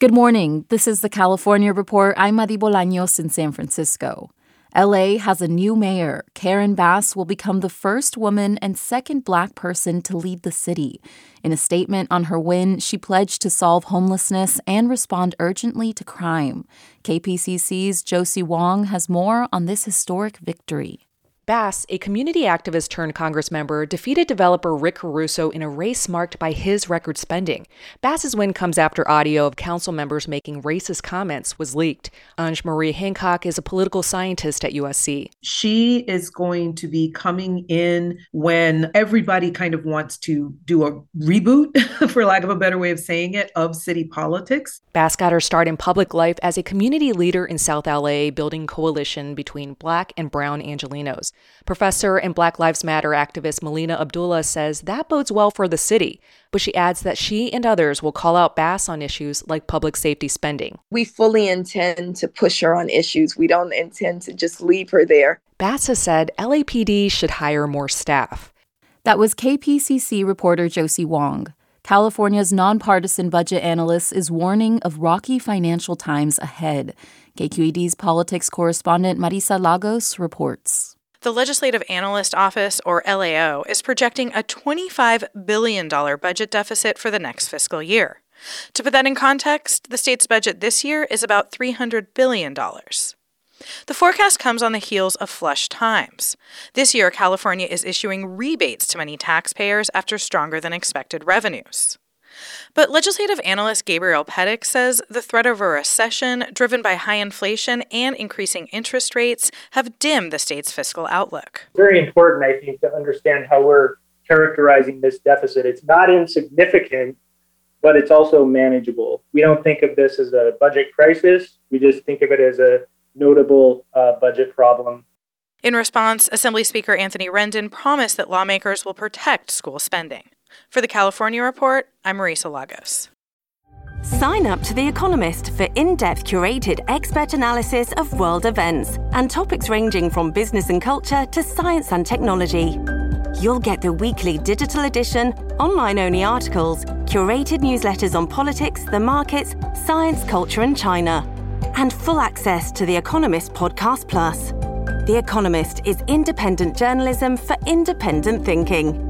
Good morning. This is the California Report. I'm Madi Bolaños in San Francisco. LA has a new mayor. Karen Bass will become the first woman and second black person to lead the city. In a statement on her win, she pledged to solve homelessness and respond urgently to crime. KPCC's Josie Huang has more on this historic victory. Bass, a community activist turned Congress member, defeated developer Rick Caruso in a race marked by his record spending. Bass's win comes after audio of council members making racist comments was leaked. Ange-Marie Hancock is a political scientist at USC. She is going to be coming in when everybody kind of wants to do a reboot, for lack of a better way of saying it, of city politics. Bass got her start in public life as a community leader in South LA, building coalition between black and brown Angelenos. Professor and Black Lives Matter activist Melina Abdullah says that bodes well for the city, but she adds that she and others will call out Bass on issues like public safety spending. We fully intend to push her on issues. We don't intend to just leave her there. Bass has said LAPD should hire more staff. That was KPCC reporter Josie Huang. California's nonpartisan budget analyst is warning of rocky financial times ahead. KQED's politics correspondent Marisa Lagos reports. The Legislative Analyst Office, or LAO, is projecting a $25 billion budget deficit for the next fiscal year. To put that in context, the state's budget this year is about $300 billion. The forecast comes on the heels of flush times. This year, California is issuing rebates to many taxpayers after stronger than expected revenues. But legislative analyst Gabriel Petek says the threat of a recession, driven by high inflation and increasing interest rates, have dimmed the state's fiscal outlook. Very important, I think, to understand how we're characterizing this deficit. It's not insignificant, but it's also manageable. We don't think of this as a budget crisis, we just think of it as a notable uh, budget problem. In response, Assembly Speaker Anthony Rendon promised that lawmakers will protect school spending. For the California Report, I'm Marisa Lagos. Sign up to The Economist for in depth curated expert analysis of world events and topics ranging from business and culture to science and technology. You'll get the weekly digital edition, online only articles, curated newsletters on politics, the markets, science, culture, and China, and full access to The Economist Podcast Plus. The Economist is independent journalism for independent thinking.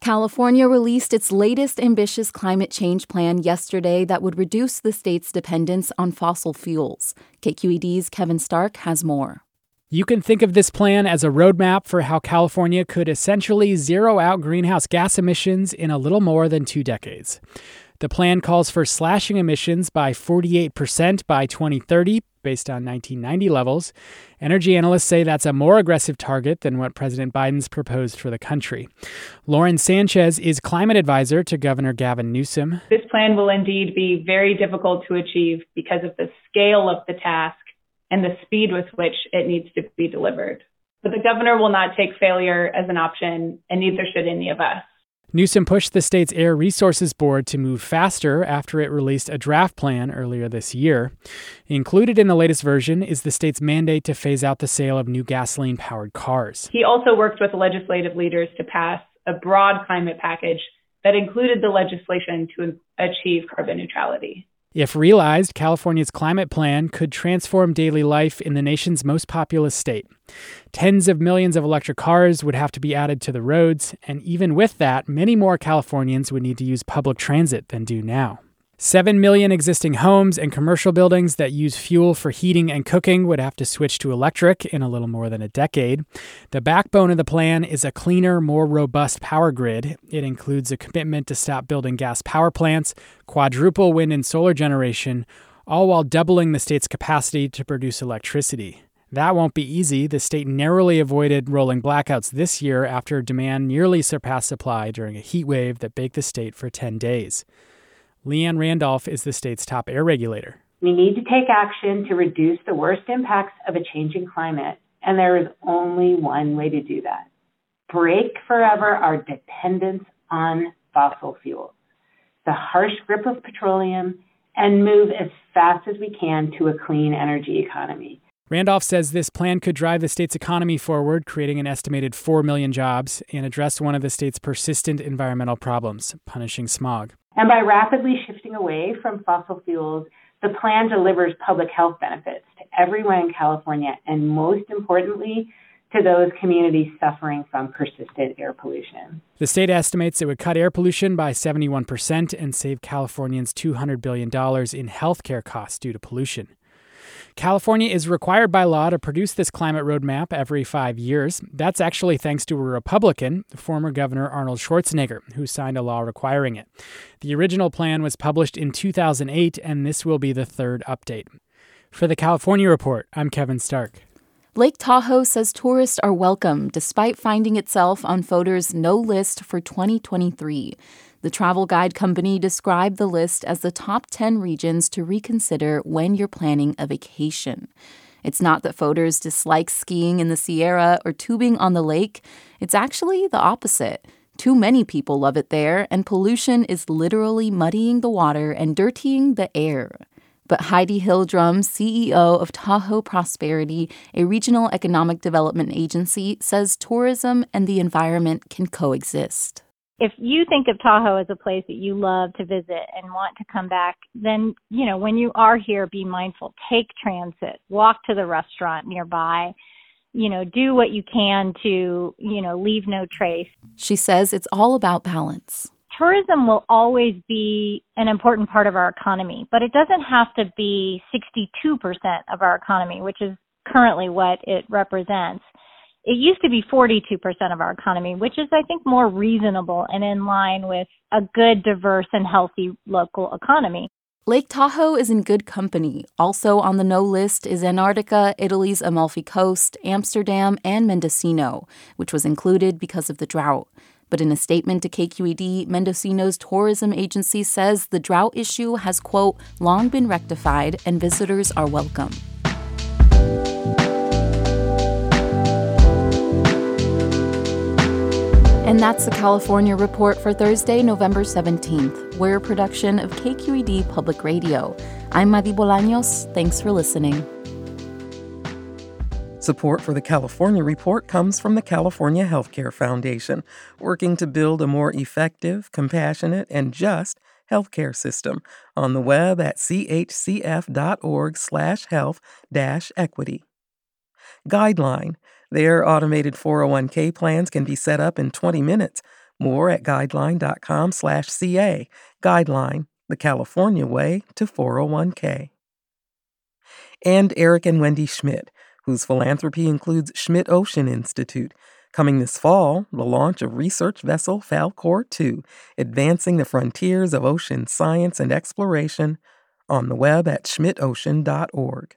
California released its latest ambitious climate change plan yesterday that would reduce the state's dependence on fossil fuels. KQED's Kevin Stark has more. You can think of this plan as a roadmap for how California could essentially zero out greenhouse gas emissions in a little more than two decades. The plan calls for slashing emissions by 48% by 2030, based on 1990 levels. Energy analysts say that's a more aggressive target than what President Biden's proposed for the country. Lauren Sanchez is climate advisor to Governor Gavin Newsom. This plan will indeed be very difficult to achieve because of the scale of the task and the speed with which it needs to be delivered. But the governor will not take failure as an option, and neither should any of us. Newsom pushed the state's Air Resources Board to move faster after it released a draft plan earlier this year. Included in the latest version is the state's mandate to phase out the sale of new gasoline powered cars. He also worked with legislative leaders to pass a broad climate package that included the legislation to achieve carbon neutrality. If realized, California's climate plan could transform daily life in the nation's most populous state. Tens of millions of electric cars would have to be added to the roads, and even with that, many more Californians would need to use public transit than do now. 7 million existing homes and commercial buildings that use fuel for heating and cooking would have to switch to electric in a little more than a decade. The backbone of the plan is a cleaner, more robust power grid. It includes a commitment to stop building gas power plants, quadruple wind and solar generation, all while doubling the state's capacity to produce electricity. That won't be easy. The state narrowly avoided rolling blackouts this year after demand nearly surpassed supply during a heat wave that baked the state for 10 days. Liane Randolph is the state's top air regulator. We need to take action to reduce the worst impacts of a changing climate, and there is only one way to do that break forever our dependence on fossil fuels, the harsh grip of petroleum, and move as fast as we can to a clean energy economy. Randolph says this plan could drive the state's economy forward, creating an estimated 4 million jobs, and address one of the state's persistent environmental problems, punishing smog. And by rapidly shifting away from fossil fuels, the plan delivers public health benefits to everyone in California and most importantly, to those communities suffering from persistent air pollution. The state estimates it would cut air pollution by 71% and save Californians $200 billion in health care costs due to pollution. California is required by law to produce this climate roadmap every five years. That's actually thanks to a Republican, former Governor Arnold Schwarzenegger, who signed a law requiring it. The original plan was published in 2008, and this will be the third update. For the California Report, I'm Kevin Stark. Lake Tahoe says tourists are welcome despite finding itself on Fodor's no list for 2023. The travel guide company described the list as the top 10 regions to reconsider when you're planning a vacation. It's not that Fodor's dislike skiing in the Sierra or tubing on the lake, it's actually the opposite. Too many people love it there, and pollution is literally muddying the water and dirtying the air. But Heidi Hill Drum, CEO of Tahoe Prosperity, a regional economic development agency, says tourism and the environment can coexist if you think of Tahoe as a place that you love to visit and want to come back, then, you know, when you are here, be mindful. Take transit, walk to the restaurant nearby, you know, do what you can to, you know, leave no trace. She says it's all about balance. Tourism will always be an important part of our economy, but it doesn't have to be 62% of our economy, which is currently what it represents it used to be 42% of our economy, which is, I think, more reasonable and in line with a good, diverse, and healthy local economy. Lake Tahoe is in good company. Also on the no list is Antarctica, Italy's Amalfi Coast, Amsterdam, and Mendocino, which was included because of the drought. But in a statement to KQED, Mendocino's tourism agency says the drought issue has, quote, long been rectified and visitors are welcome. And that's the California Report for Thursday, November 17th. We're a production of KQED Public Radio. I'm Madi Bolaños. Thanks for listening. Support for the California Report comes from the California Healthcare Foundation, working to build a more effective, compassionate, and just healthcare system on the web at chcf.org/health-equity. Guideline their automated 401k plans can be set up in 20 minutes. More at guideline.com/ca. Guideline, the California way to 401k. And Eric and Wendy Schmidt, whose philanthropy includes Schmidt Ocean Institute. Coming this fall, the launch of research vessel Falkor 2, advancing the frontiers of ocean science and exploration on the web at schmidtocean.org.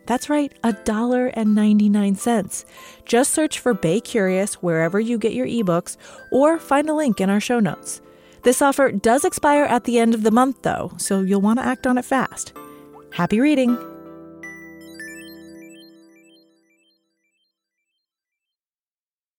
That's right, $1.99. Just search for Bay Curious wherever you get your ebooks or find a link in our show notes. This offer does expire at the end of the month, though, so you'll want to act on it fast. Happy reading!